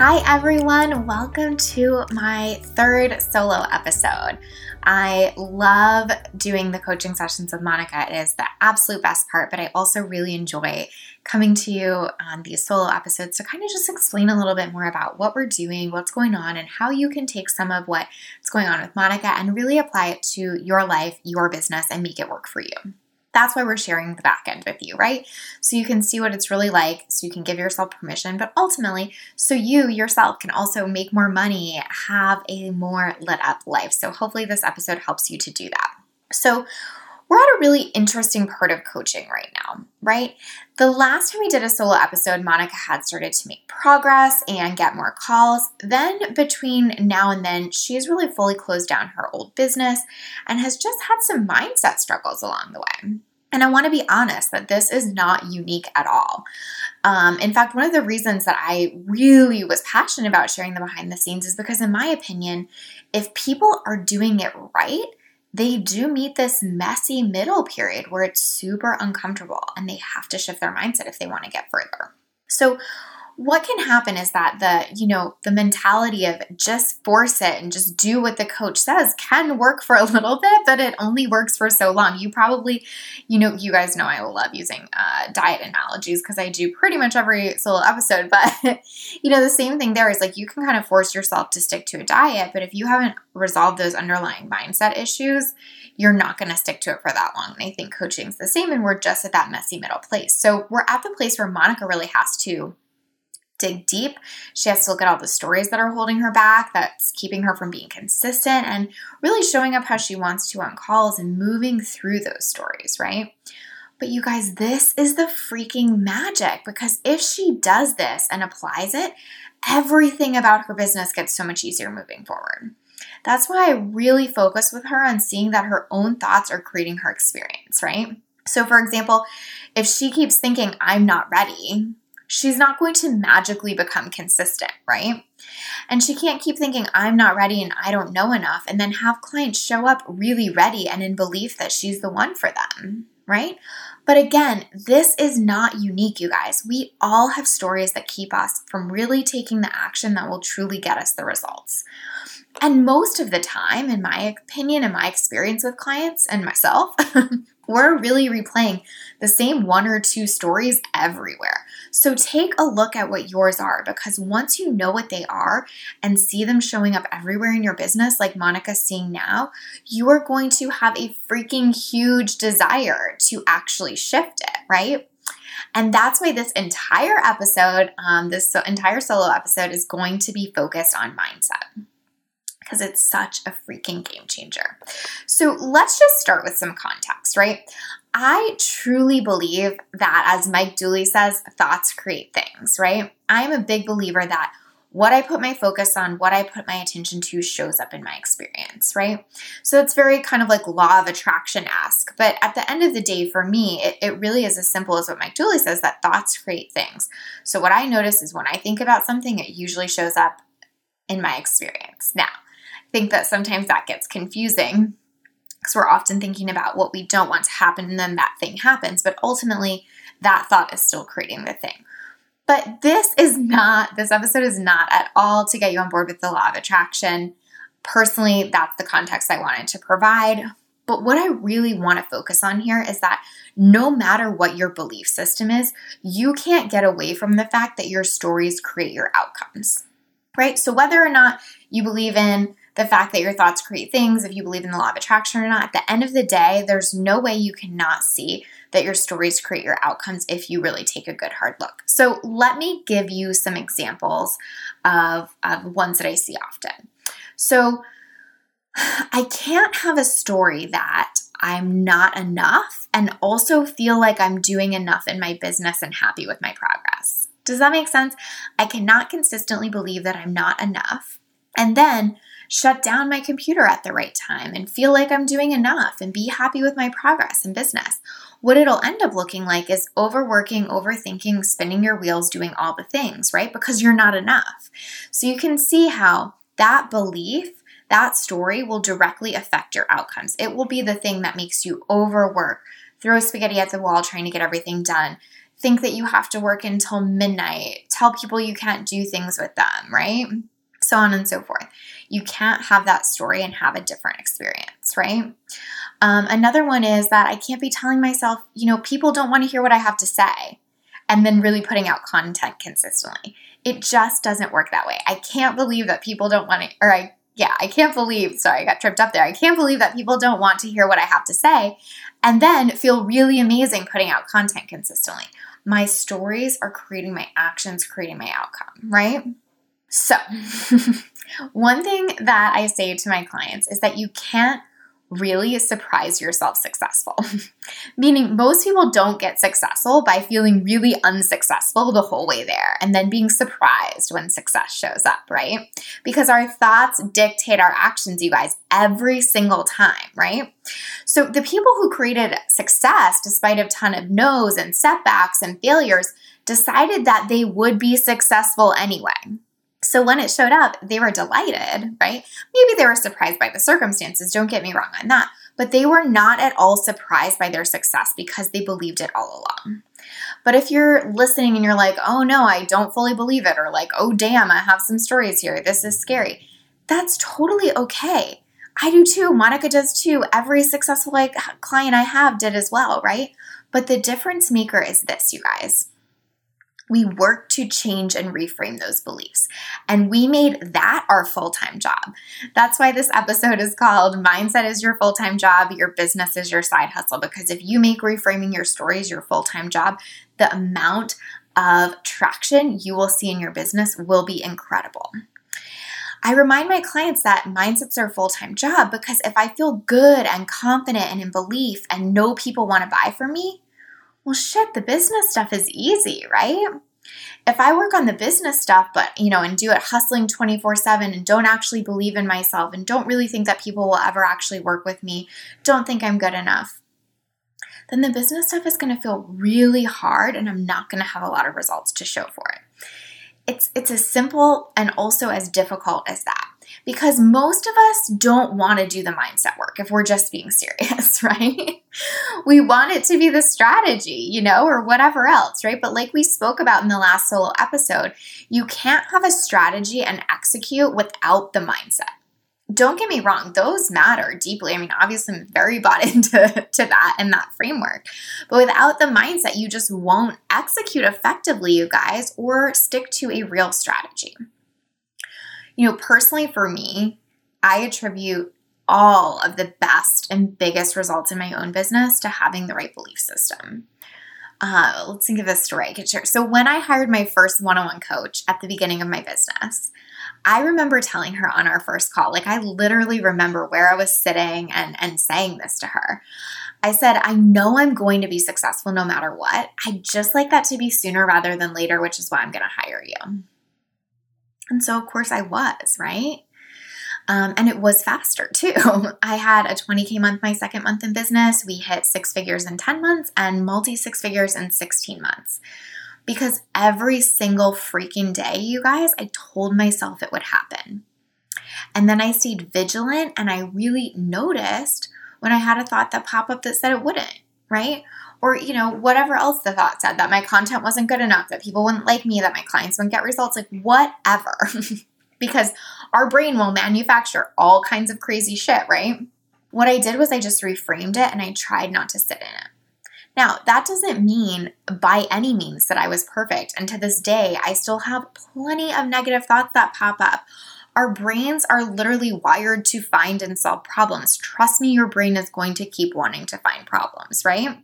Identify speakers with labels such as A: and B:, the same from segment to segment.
A: Hi, everyone. Welcome to my third solo episode. I love doing the coaching sessions with Monica. It is the absolute best part, but I also really enjoy coming to you on these solo episodes to kind of just explain a little bit more about what we're doing, what's going on, and how you can take some of what's going on with Monica and really apply it to your life, your business, and make it work for you. That's why we're sharing the back end with you, right? So you can see what it's really like, so you can give yourself permission, but ultimately, so you yourself can also make more money, have a more lit up life. So hopefully, this episode helps you to do that. So, we're at a really interesting part of coaching right now, right? The last time we did a solo episode, Monica had started to make progress and get more calls. Then, between now and then, she's really fully closed down her old business and has just had some mindset struggles along the way. And I want to be honest that this is not unique at all. Um, in fact, one of the reasons that I really was passionate about sharing the behind the scenes is because, in my opinion, if people are doing it right, they do meet this messy middle period where it's super uncomfortable and they have to shift their mindset if they want to get further. So, what can happen is that the you know the mentality of just force it and just do what the coach says can work for a little bit but it only works for so long. You probably you know you guys know i love using uh, diet analogies because i do pretty much every solo episode but you know the same thing there is like you can kind of force yourself to stick to a diet but if you haven't resolved those underlying mindset issues you're not going to stick to it for that long and i think coaching's the same and we're just at that messy middle place. So we're at the place where monica really has to dig deep. She has to look at all the stories that are holding her back, that's keeping her from being consistent, and really showing up how she wants to on calls and moving through those stories, right? But you guys, this is the freaking magic because if she does this and applies it, everything about her business gets so much easier moving forward. That's why I really focus with her on seeing that her own thoughts are creating her experience, right? So, for example, if she keeps thinking, I'm not ready, she's not going to magically become consistent, right? And she can't keep thinking, I'm not ready and I don't know enough, and then have clients show up really ready and in belief that she's the one for them, right? But again, this is not unique, you guys. We all have stories that keep us from really taking the action that will truly get us the results. And most of the time, in my opinion and my experience with clients and myself, we're really replaying the same one or two stories everywhere. So take a look at what yours are because once you know what they are and see them showing up everywhere in your business, like Monica's seeing now, you are going to have a freaking huge desire to actually shift it, right? And that's why this entire episode, um, this entire solo episode, is going to be focused on mindset because it's such a freaking game changer. So let's just start with some context, right? I truly believe that, as Mike Dooley says, thoughts create things, right? I'm a big believer that what I put my focus on, what I put my attention to shows up in my experience, right? So it's very kind of like law of attraction esque. But at the end of the day, for me, it, it really is as simple as what Mike Dooley says that thoughts create things. So what I notice is when I think about something, it usually shows up in my experience. Now, I think that sometimes that gets confusing because we're often thinking about what we don't want to happen and then that thing happens. But ultimately, that thought is still creating the thing. But this is not, this episode is not at all to get you on board with the law of attraction. Personally, that's the context I wanted to provide. But what I really want to focus on here is that no matter what your belief system is, you can't get away from the fact that your stories create your outcomes, right? So whether or not you believe in the fact that your thoughts create things, if you believe in the law of attraction or not, at the end of the day, there's no way you cannot see that your stories create your outcomes if you really take a good hard look. So, let me give you some examples of, of ones that I see often. So, I can't have a story that I'm not enough and also feel like I'm doing enough in my business and happy with my progress. Does that make sense? I cannot consistently believe that I'm not enough and then shut down my computer at the right time and feel like I'm doing enough and be happy with my progress in business. What it'll end up looking like is overworking, overthinking, spinning your wheels, doing all the things, right? Because you're not enough. So you can see how that belief that story will directly affect your outcomes. It will be the thing that makes you overwork, throw spaghetti at the wall trying to get everything done, think that you have to work until midnight, tell people you can't do things with them, right? So on and so forth. You can't have that story and have a different experience, right? Um, another one is that I can't be telling myself, you know, people don't want to hear what I have to say, and then really putting out content consistently. It just doesn't work that way. I can't believe that people don't want to, or I yeah, I can't believe, sorry, I got tripped up there. I can't believe that people don't want to hear what I have to say and then feel really amazing putting out content consistently. My stories are creating my actions, creating my outcome, right? So, one thing that I say to my clients is that you can't really surprise yourself successful. Meaning, most people don't get successful by feeling really unsuccessful the whole way there and then being surprised when success shows up, right? Because our thoughts dictate our actions, you guys, every single time, right? So, the people who created success despite a ton of no's and setbacks and failures decided that they would be successful anyway. So when it showed up, they were delighted, right? Maybe they were surprised by the circumstances, don't get me wrong on that, but they were not at all surprised by their success because they believed it all along. But if you're listening and you're like, oh no, I don't fully believe it, or like, oh damn, I have some stories here, this is scary, that's totally okay. I do too. Monica does too. Every successful like, client I have did as well, right? But the difference maker is this, you guys we worked to change and reframe those beliefs. And we made that our full time job. That's why this episode is called Mindset is Your Full Time Job, Your Business is Your Side Hustle. Because if you make reframing your stories your full time job, the amount of traction you will see in your business will be incredible. I remind my clients that mindset's their full time job because if I feel good and confident and in belief and know people want to buy from me, well, shit, the business stuff is easy, right? If I work on the business stuff, but, you know, and do it hustling 24 7 and don't actually believe in myself and don't really think that people will ever actually work with me, don't think I'm good enough, then the business stuff is going to feel really hard and I'm not going to have a lot of results to show for it. It's, it's as simple and also as difficult as that because most of us don't want to do the mindset work if we're just being serious, right? we want it to be the strategy, you know, or whatever else, right? But like we spoke about in the last solo episode, you can't have a strategy and execute without the mindset. Don't get me wrong, those matter deeply. I mean, obviously, I'm very bought into to that and that framework. But without the mindset, you just won't execute effectively, you guys, or stick to a real strategy. You know, personally for me, I attribute all of the best and biggest results in my own business to having the right belief system. Uh, let's think of this story I could share. So, when I hired my first one on one coach at the beginning of my business, I remember telling her on our first call, like I literally remember where I was sitting and, and saying this to her. I said, I know I'm going to be successful no matter what. I just like that to be sooner rather than later, which is why I'm going to hire you. And so, of course, I was, right? Um, and it was faster too. I had a 20K month my second month in business. We hit six figures in 10 months and multi six figures in 16 months. Because every single freaking day, you guys, I told myself it would happen. And then I stayed vigilant and I really noticed when I had a thought that pop up that said it wouldn't, right? Or you know whatever else the thought said that my content wasn't good enough that people wouldn't like me that my clients wouldn't get results like whatever because our brain will manufacture all kinds of crazy shit right what i did was i just reframed it and i tried not to sit in it now, that doesn't mean by any means that I was perfect. And to this day, I still have plenty of negative thoughts that pop up. Our brains are literally wired to find and solve problems. Trust me, your brain is going to keep wanting to find problems, right?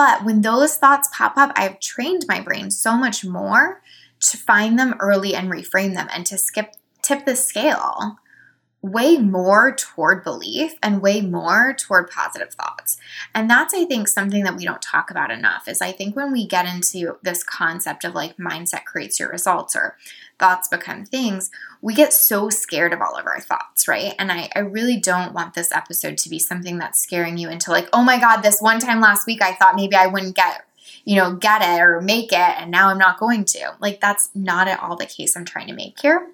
A: But when those thoughts pop up, I've trained my brain so much more to find them early and reframe them and to skip tip the scale way more toward belief and way more toward positive thoughts. And that's I think something that we don't talk about enough is I think when we get into this concept of like mindset creates your results or thoughts become things, we get so scared of all of our thoughts, right? And I, I really don't want this episode to be something that's scaring you into like, oh my God, this one time last week I thought maybe I wouldn't get you know, get it or make it, and now I'm not going to. Like, that's not at all the case I'm trying to make here.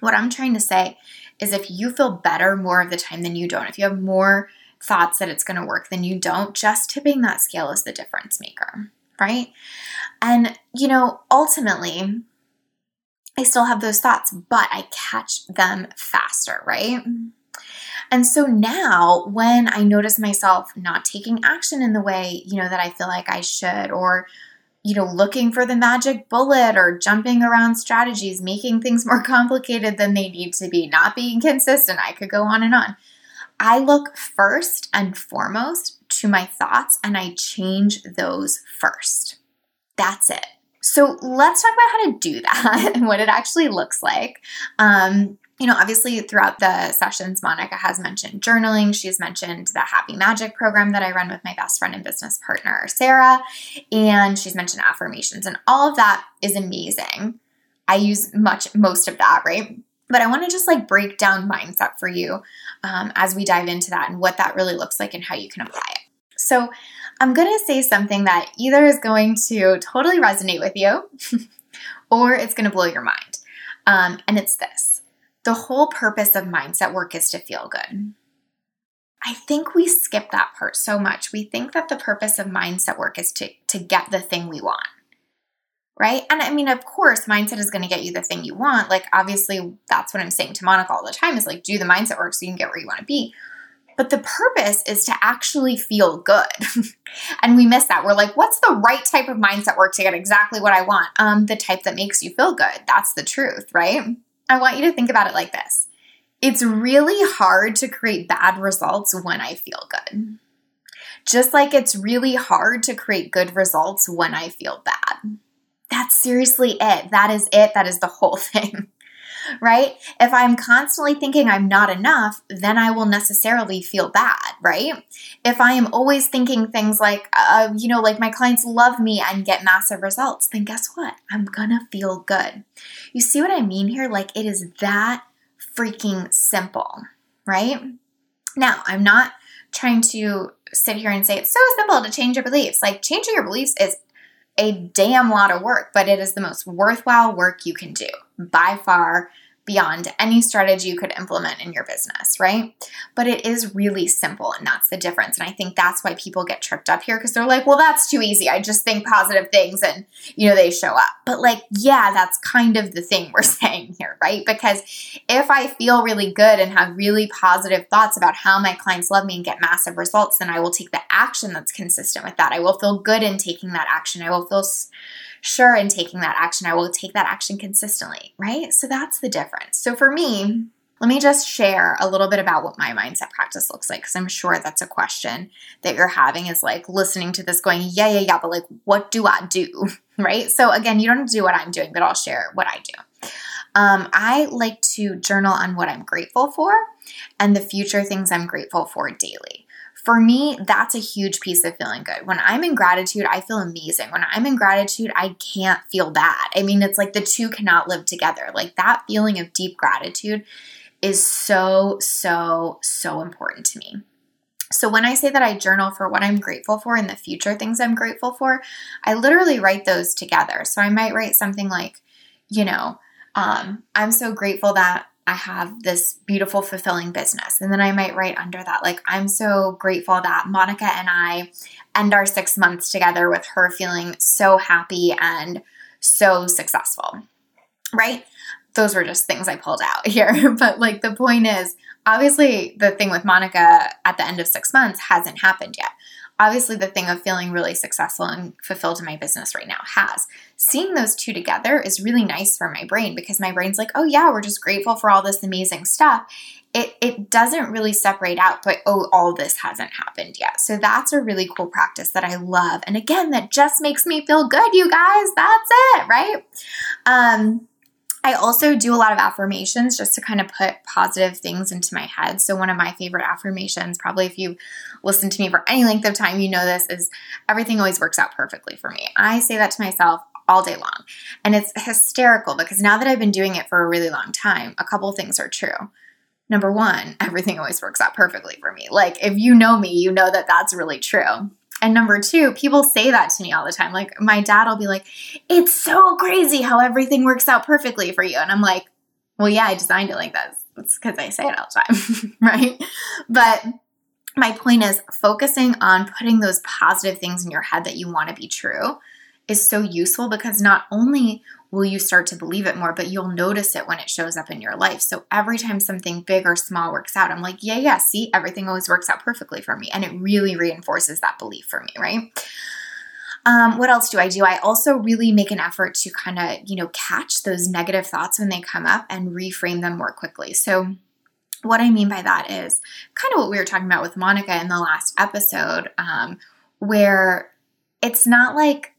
A: What I'm trying to say is if you feel better more of the time than you don't, if you have more thoughts that it's going to work than you don't, just tipping that scale is the difference maker, right? And, you know, ultimately, I still have those thoughts, but I catch them faster, right? And so now when I notice myself not taking action in the way, you know, that I feel like I should or you know, looking for the magic bullet or jumping around strategies, making things more complicated than they need to be, not being consistent. I could go on and on. I look first and foremost to my thoughts and I change those first. That's it. So let's talk about how to do that and what it actually looks like. Um, you know, obviously throughout the sessions, Monica has mentioned journaling. She's mentioned the Happy Magic program that I run with my best friend and business partner, Sarah. And she's mentioned affirmations, and all of that is amazing. I use much, most of that, right? But I want to just like break down mindset for you um, as we dive into that and what that really looks like and how you can apply it. So, I'm going to say something that either is going to totally resonate with you or it's going to blow your mind. Um, and it's this the whole purpose of mindset work is to feel good. I think we skip that part so much. We think that the purpose of mindset work is to, to get the thing we want. Right. And I mean, of course, mindset is going to get you the thing you want. Like, obviously, that's what I'm saying to Monica all the time is like, do the mindset work so you can get where you want to be. But the purpose is to actually feel good. and we miss that. We're like, what's the right type of mindset work to get exactly what I want? Um, the type that makes you feel good. That's the truth, right? I want you to think about it like this it's really hard to create bad results when I feel good. Just like it's really hard to create good results when I feel bad. That's seriously it. That is it. That is the whole thing right? If I'm constantly thinking I'm not enough, then I will necessarily feel bad, right? If I am always thinking things like, uh, you know, like my clients love me and get massive results, then guess what? I'm gonna feel good. You see what I mean here? Like it is that freaking simple, right? Now, I'm not trying to sit here and say it's so simple to change your beliefs. Like changing your beliefs is a damn lot of work, but it is the most worthwhile work you can do by far beyond any strategy you could implement in your business, right? But it is really simple, and that's the difference. And I think that's why people get tripped up here because they're like, well, that's too easy. I just think positive things and, you know, they show up. But like, yeah, that's kind of the thing we're saying here, right? Because if I feel really good and have really positive thoughts about how my clients love me and get massive results, then I will take the action that's consistent with that. I will feel good in taking that action. I will feel sure in taking that action, I will take that action consistently, right? So that's the difference. So for me, let me just share a little bit about what my mindset practice looks like because I'm sure that's a question that you're having is like listening to this going, yeah, yeah, yeah, but like, what do I do? Right? So, again, you don't do what I'm doing, but I'll share what I do. Um, I like to journal on what I'm grateful for and the future things I'm grateful for daily for me, that's a huge piece of feeling good. When I'm in gratitude, I feel amazing. When I'm in gratitude, I can't feel bad. I mean, it's like the two cannot live together. Like that feeling of deep gratitude is so, so, so important to me. So when I say that I journal for what I'm grateful for and the future things I'm grateful for, I literally write those together. So I might write something like, you know, um, I'm so grateful that I have this beautiful, fulfilling business. And then I might write under that, like, I'm so grateful that Monica and I end our six months together with her feeling so happy and so successful, right? Those were just things I pulled out here. but, like, the point is, obviously, the thing with Monica at the end of six months hasn't happened yet obviously the thing of feeling really successful and fulfilled in my business right now has. Seeing those two together is really nice for my brain because my brain's like, oh yeah, we're just grateful for all this amazing stuff. It, it doesn't really separate out, but oh, all this hasn't happened yet. So that's a really cool practice that I love. And again, that just makes me feel good, you guys. That's it, right? Um, I also do a lot of affirmations just to kind of put positive things into my head. So, one of my favorite affirmations, probably if you listen to me for any length of time, you know this, is everything always works out perfectly for me. I say that to myself all day long. And it's hysterical because now that I've been doing it for a really long time, a couple things are true. Number one, everything always works out perfectly for me. Like, if you know me, you know that that's really true. And number two, people say that to me all the time. Like my dad will be like, it's so crazy how everything works out perfectly for you. And I'm like, well, yeah, I designed it like that. It's because I say it all the time, right? But my point is focusing on putting those positive things in your head that you want to be true is so useful because not only will you start to believe it more, but you'll notice it when it shows up in your life. So every time something big or small works out, I'm like, yeah, yeah, see, everything always works out perfectly for me. And it really reinforces that belief for me, right? Um, what else do I do? I also really make an effort to kind of, you know, catch those negative thoughts when they come up and reframe them more quickly. So, what I mean by that is kind of what we were talking about with Monica in the last episode, um, where it's not like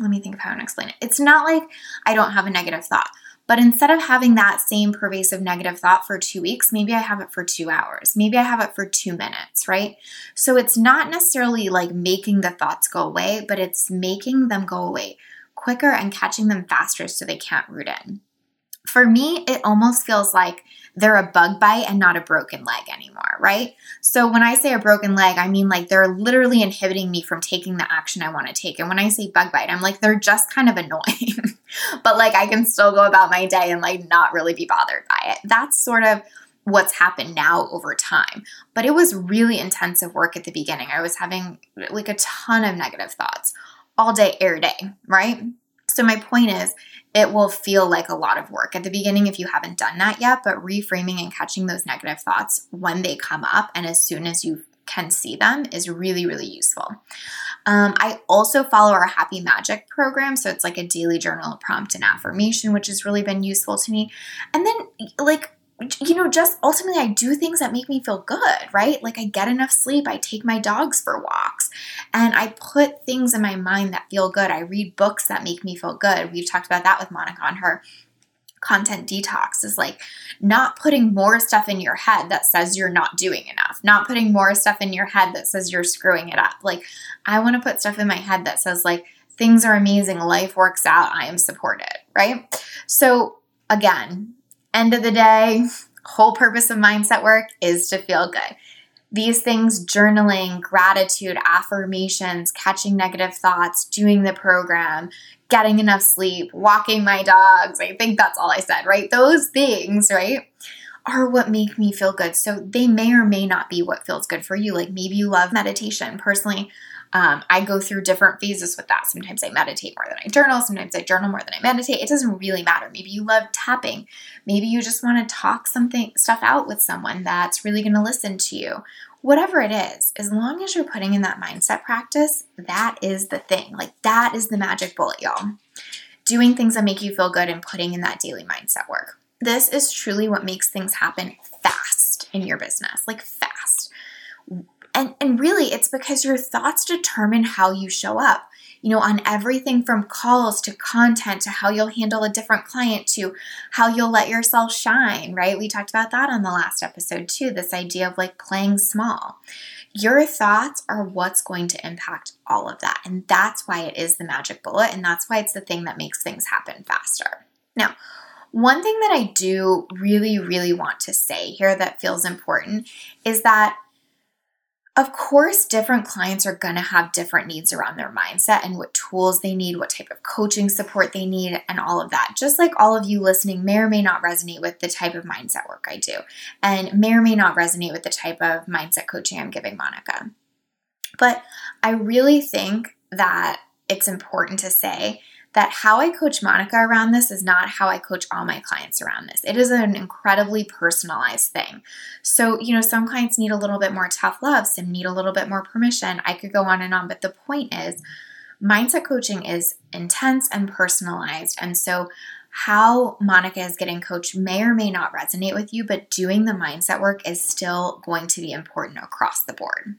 A: let me think of how to explain it. It's not like I don't have a negative thought, but instead of having that same pervasive negative thought for two weeks, maybe I have it for two hours. Maybe I have it for two minutes, right? So it's not necessarily like making the thoughts go away, but it's making them go away quicker and catching them faster so they can't root in. For me, it almost feels like they're a bug bite and not a broken leg anymore, right? So when I say a broken leg, I mean like they're literally inhibiting me from taking the action I want to take. And when I say bug bite, I'm like they're just kind of annoying, but like I can still go about my day and like not really be bothered by it. That's sort of what's happened now over time. But it was really intensive work at the beginning. I was having like a ton of negative thoughts all day, every day, right? So, my point is, it will feel like a lot of work at the beginning if you haven't done that yet, but reframing and catching those negative thoughts when they come up and as soon as you can see them is really, really useful. Um, I also follow our Happy Magic program. So it's like a daily journal prompt and affirmation, which has really been useful to me. And then, like, you know, just ultimately, I do things that make me feel good, right? Like I get enough sleep, I take my dogs for walks, and I put things in my mind that feel good. I read books that make me feel good. We've talked about that with Monica on her content detox is like not putting more stuff in your head that says you're not doing enough, not putting more stuff in your head that says you're screwing it up. Like, I want to put stuff in my head that says, like, things are amazing, life works out, I am supported, right? So, again, end of the day, whole purpose of mindset work is to feel good. These things, journaling, gratitude, affirmations, catching negative thoughts, doing the program, getting enough sleep, walking my dogs. I think that's all I said, right? Those things, right? Are what make me feel good. So they may or may not be what feels good for you. Like maybe you love meditation. Personally, um, I go through different phases with that. Sometimes I meditate more than I journal. Sometimes I journal more than I meditate. It doesn't really matter. Maybe you love tapping. Maybe you just want to talk something stuff out with someone that's really going to listen to you. Whatever it is, as long as you're putting in that mindset practice, that is the thing. Like that is the magic bullet, y'all. Doing things that make you feel good and putting in that daily mindset work. This is truly what makes things happen fast in your business, like fast and, and really, it's because your thoughts determine how you show up. You know, on everything from calls to content to how you'll handle a different client to how you'll let yourself shine, right? We talked about that on the last episode too this idea of like playing small. Your thoughts are what's going to impact all of that. And that's why it is the magic bullet. And that's why it's the thing that makes things happen faster. Now, one thing that I do really, really want to say here that feels important is that of course, different clients are going to have different needs around their mindset and what tools they need, what type of coaching support they need, and all of that. Just like all of you listening may or may not resonate with the type of mindset work I do, and may or may not resonate with the type of mindset coaching I'm giving Monica. But I really think that it's important to say that how I coach Monica around this is not how I coach all my clients around this. It is an incredibly personalized thing. So, you know, some clients need a little bit more tough love, some need a little bit more permission. I could go on and on, but the point is, mindset coaching is intense and personalized. And so, how Monica is getting coached may or may not resonate with you, but doing the mindset work is still going to be important across the board.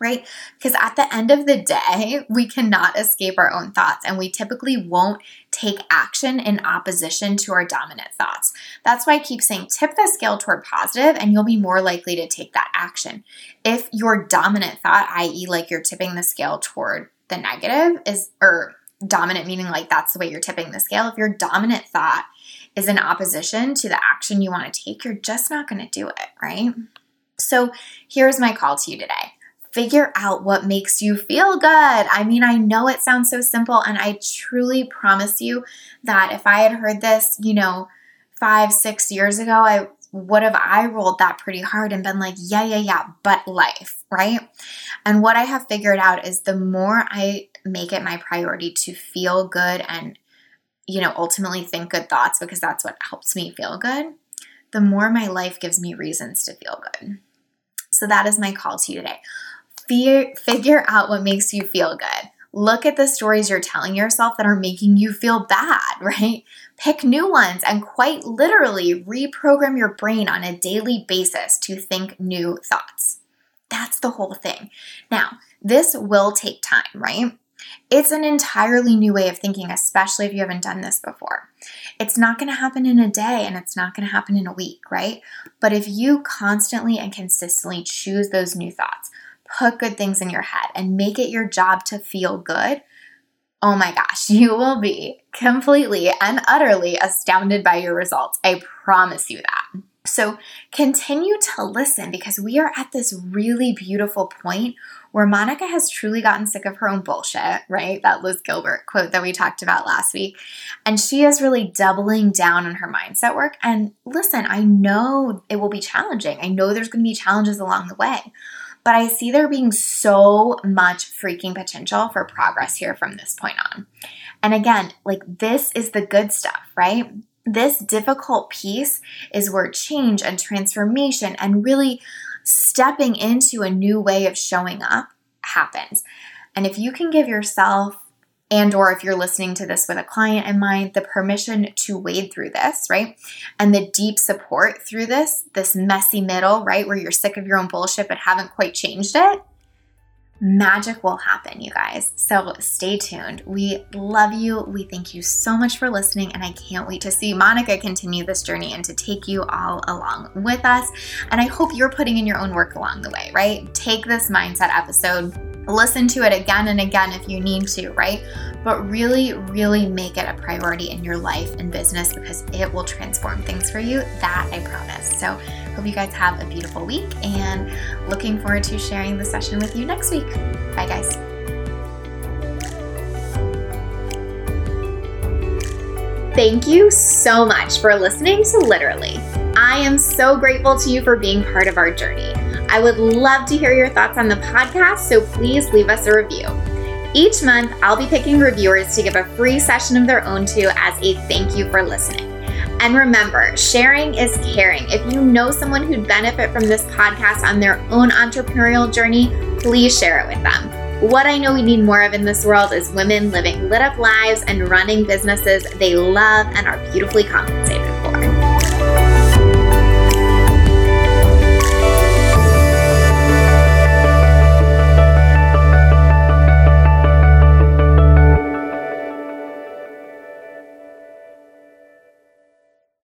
A: Right? Because at the end of the day, we cannot escape our own thoughts and we typically won't take action in opposition to our dominant thoughts. That's why I keep saying tip the scale toward positive and you'll be more likely to take that action. If your dominant thought, i.e., like you're tipping the scale toward the negative, is, or dominant meaning like that's the way you're tipping the scale, if your dominant thought is in opposition to the action you want to take, you're just not going to do it, right? So here's my call to you today figure out what makes you feel good. I mean, I know it sounds so simple, and I truly promise you that if I had heard this, you know, five, six years ago, I would have eye rolled that pretty hard and been like, yeah, yeah, yeah, but life, right? And what I have figured out is the more I make it my priority to feel good and, you know, ultimately think good thoughts because that's what helps me feel good, the more my life gives me reasons to feel good. So that is my call to you today figure out what makes you feel good. Look at the stories you're telling yourself that are making you feel bad, right? Pick new ones and quite literally reprogram your brain on a daily basis to think new thoughts. That's the whole thing. Now, this will take time, right? It's an entirely new way of thinking, especially if you haven't done this before. It's not going to happen in a day and it's not going to happen in a week, right? But if you constantly and consistently choose those new thoughts, put good things in your head and make it your job to feel good, oh my gosh, you will be completely and utterly astounded by your results. I promise you that. So continue to listen because we are at this really beautiful point where Monica has truly gotten sick of her own bullshit, right? That Liz Gilbert quote that we talked about last week. And she is really doubling down on her mindset work. And listen, I know it will be challenging. I know there's going to be challenges along the way. But I see there being so much freaking potential for progress here from this point on. And again, like this is the good stuff, right? This difficult piece is where change and transformation and really stepping into a new way of showing up happens. And if you can give yourself and or if you're listening to this with a client in mind the permission to wade through this right? And the deep support through this this messy middle right where you're sick of your own bullshit but haven't quite changed it magic will happen you guys so stay tuned we love you we thank you so much for listening and i can't wait to see monica continue this journey and to take you all along with us and i hope you're putting in your own work along the way right take this mindset episode Listen to it again and again if you need to, right? But really, really make it a priority in your life and business because it will transform things for you. That I promise. So, hope you guys have a beautiful week and looking forward to sharing the session with you next week. Bye, guys. Thank you so much for listening to Literally. I am so grateful to you for being part of our journey. I would love to hear your thoughts on the podcast, so please leave us a review. Each month, I'll be picking reviewers to give a free session of their own to as a thank you for listening. And remember, sharing is caring. If you know someone who'd benefit from this podcast on their own entrepreneurial journey, please share it with them. What I know we need more of in this world is women living lit up lives and running businesses they love and are beautifully compensated.